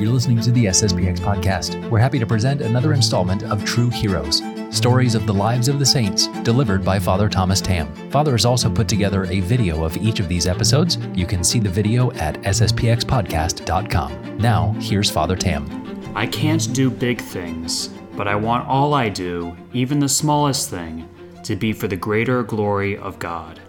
You're listening to the SSPX podcast. We're happy to present another installment of True Heroes, stories of the lives of the saints, delivered by Father Thomas Tam. Father has also put together a video of each of these episodes. You can see the video at sspxpodcast.com. Now, here's Father Tam. I can't do big things, but I want all I do, even the smallest thing, to be for the greater glory of God.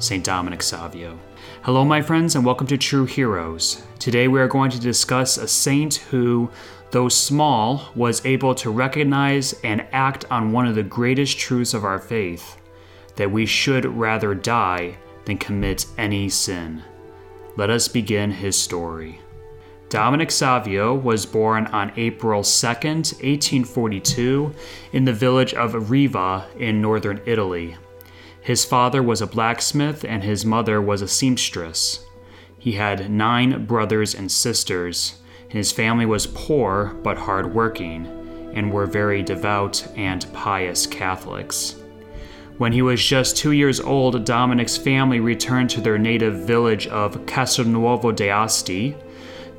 St. Dominic Savio. Hello, my friends, and welcome to True Heroes. Today we are going to discuss a saint who, though small, was able to recognize and act on one of the greatest truths of our faith that we should rather die than commit any sin. Let us begin his story. Dominic Savio was born on April 2nd, 1842, in the village of Riva in northern Italy. His father was a blacksmith and his mother was a seamstress. He had nine brothers and sisters. His family was poor but hardworking and were very devout and pious Catholics. When he was just two years old, Dominic's family returned to their native village of Castelnuovo d'Asti.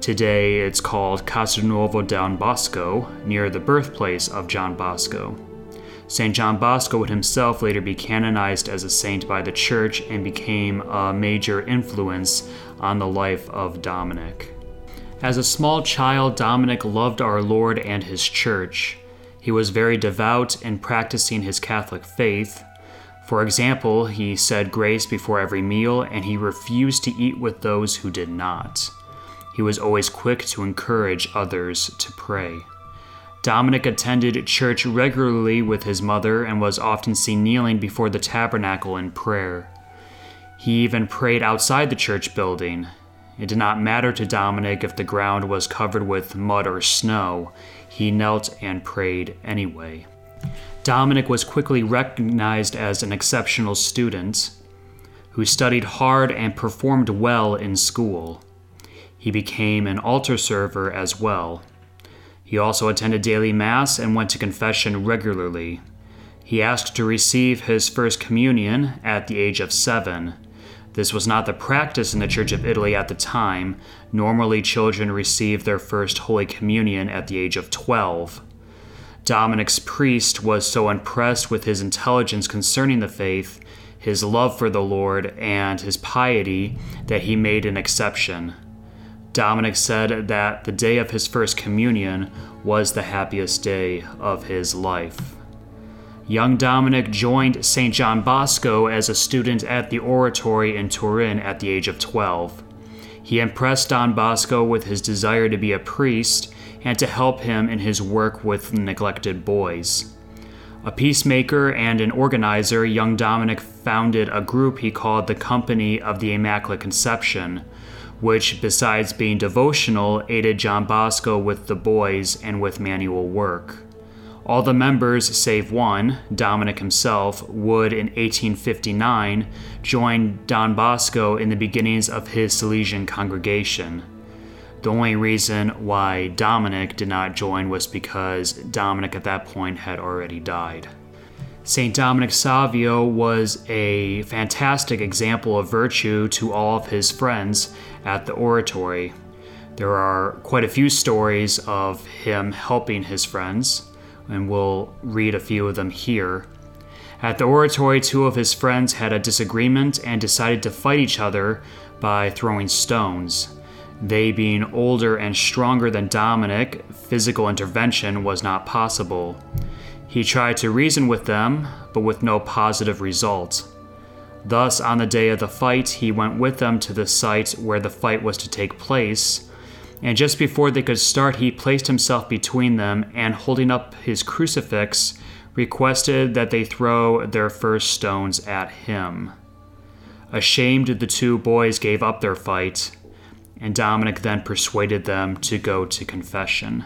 Today it's called Castelnuovo Don Bosco, near the birthplace of John Bosco. St. John Bosco would himself later be canonized as a saint by the Church and became a major influence on the life of Dominic. As a small child, Dominic loved our Lord and his Church. He was very devout in practicing his Catholic faith. For example, he said grace before every meal and he refused to eat with those who did not. He was always quick to encourage others to pray. Dominic attended church regularly with his mother and was often seen kneeling before the tabernacle in prayer. He even prayed outside the church building. It did not matter to Dominic if the ground was covered with mud or snow, he knelt and prayed anyway. Dominic was quickly recognized as an exceptional student who studied hard and performed well in school. He became an altar server as well. He also attended daily Mass and went to confession regularly. He asked to receive his first communion at the age of seven. This was not the practice in the Church of Italy at the time. Normally, children received their first Holy Communion at the age of 12. Dominic's priest was so impressed with his intelligence concerning the faith, his love for the Lord, and his piety that he made an exception. Dominic said that the day of his first communion was the happiest day of his life. Young Dominic joined St. John Bosco as a student at the oratory in Turin at the age of 12. He impressed Don Bosco with his desire to be a priest and to help him in his work with neglected boys. A peacemaker and an organizer, young Dominic founded a group he called the Company of the Immaculate Conception, which, besides being devotional, aided John Bosco with the boys and with manual work. All the members, save one, Dominic himself, would in 1859 join Don Bosco in the beginnings of his Salesian congregation. The only reason why Dominic did not join was because Dominic at that point had already died. St. Dominic Savio was a fantastic example of virtue to all of his friends at the oratory. There are quite a few stories of him helping his friends, and we'll read a few of them here. At the oratory, two of his friends had a disagreement and decided to fight each other by throwing stones. They being older and stronger than Dominic, physical intervention was not possible. He tried to reason with them, but with no positive result. Thus, on the day of the fight, he went with them to the site where the fight was to take place. And just before they could start, he placed himself between them and, holding up his crucifix, requested that they throw their first stones at him. Ashamed, the two boys gave up their fight, and Dominic then persuaded them to go to confession.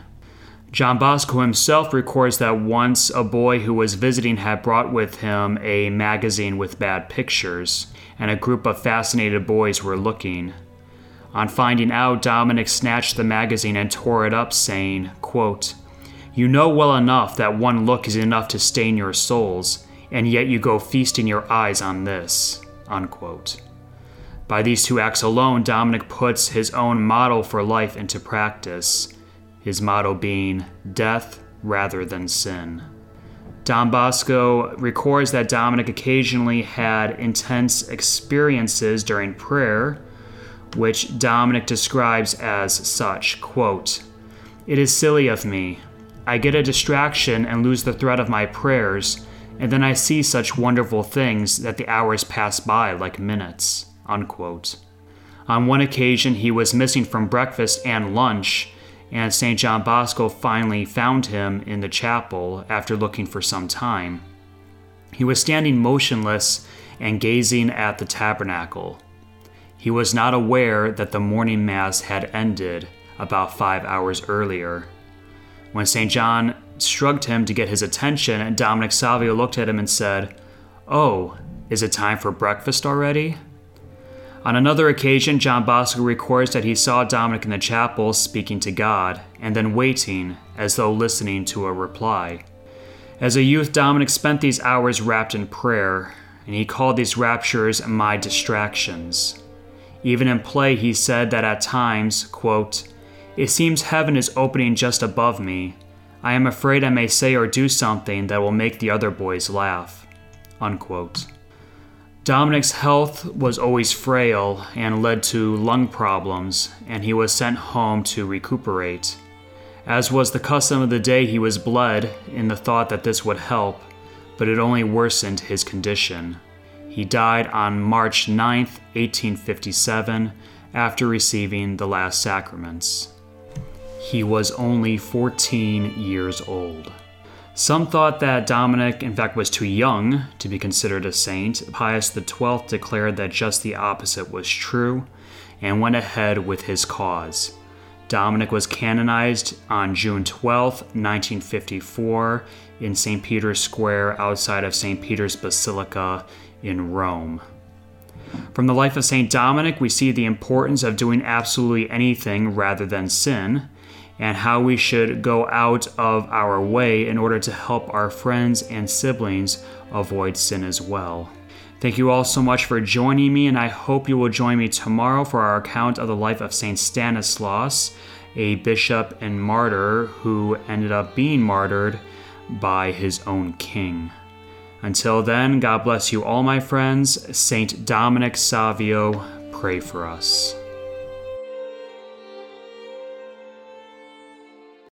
John Bosco himself records that once a boy who was visiting had brought with him a magazine with bad pictures, and a group of fascinated boys were looking. On finding out, Dominic snatched the magazine and tore it up, saying, quote, You know well enough that one look is enough to stain your souls, and yet you go feasting your eyes on this. Unquote. By these two acts alone, Dominic puts his own model for life into practice his motto being death rather than sin. Don Bosco records that Dominic occasionally had intense experiences during prayer, which Dominic describes as such quote, It is silly of me. I get a distraction and lose the thread of my prayers, and then I see such wonderful things that the hours pass by like minutes. Unquote. On one occasion, he was missing from breakfast and lunch and St. John Bosco finally found him in the chapel after looking for some time. He was standing motionless and gazing at the tabernacle. He was not aware that the morning Mass had ended about five hours earlier. When St. John shrugged him to get his attention, Dominic Savio looked at him and said, Oh, is it time for breakfast already? On another occasion, John Bosco records that he saw Dominic in the chapel speaking to God and then waiting as though listening to a reply. As a youth, Dominic spent these hours wrapped in prayer, and he called these raptures my distractions. Even in play, he said that at times, quote, It seems heaven is opening just above me. I am afraid I may say or do something that will make the other boys laugh. Unquote. Dominic's health was always frail and led to lung problems, and he was sent home to recuperate. As was the custom of the day, he was bled in the thought that this would help, but it only worsened his condition. He died on March 9, 1857, after receiving the last sacraments. He was only 14 years old. Some thought that Dominic, in fact, was too young to be considered a saint. Pius XII declared that just the opposite was true and went ahead with his cause. Dominic was canonized on June 12, 1954, in St. Peter's Square outside of St. Peter's Basilica in Rome. From the life of St. Dominic, we see the importance of doing absolutely anything rather than sin and how we should go out of our way in order to help our friends and siblings avoid sin as well. Thank you all so much for joining me, and I hope you will join me tomorrow for our account of the life of St. Stanislaus, a bishop and martyr who ended up being martyred by his own king. Until then, God bless you all, my friends. St. Dominic Savio, pray for us.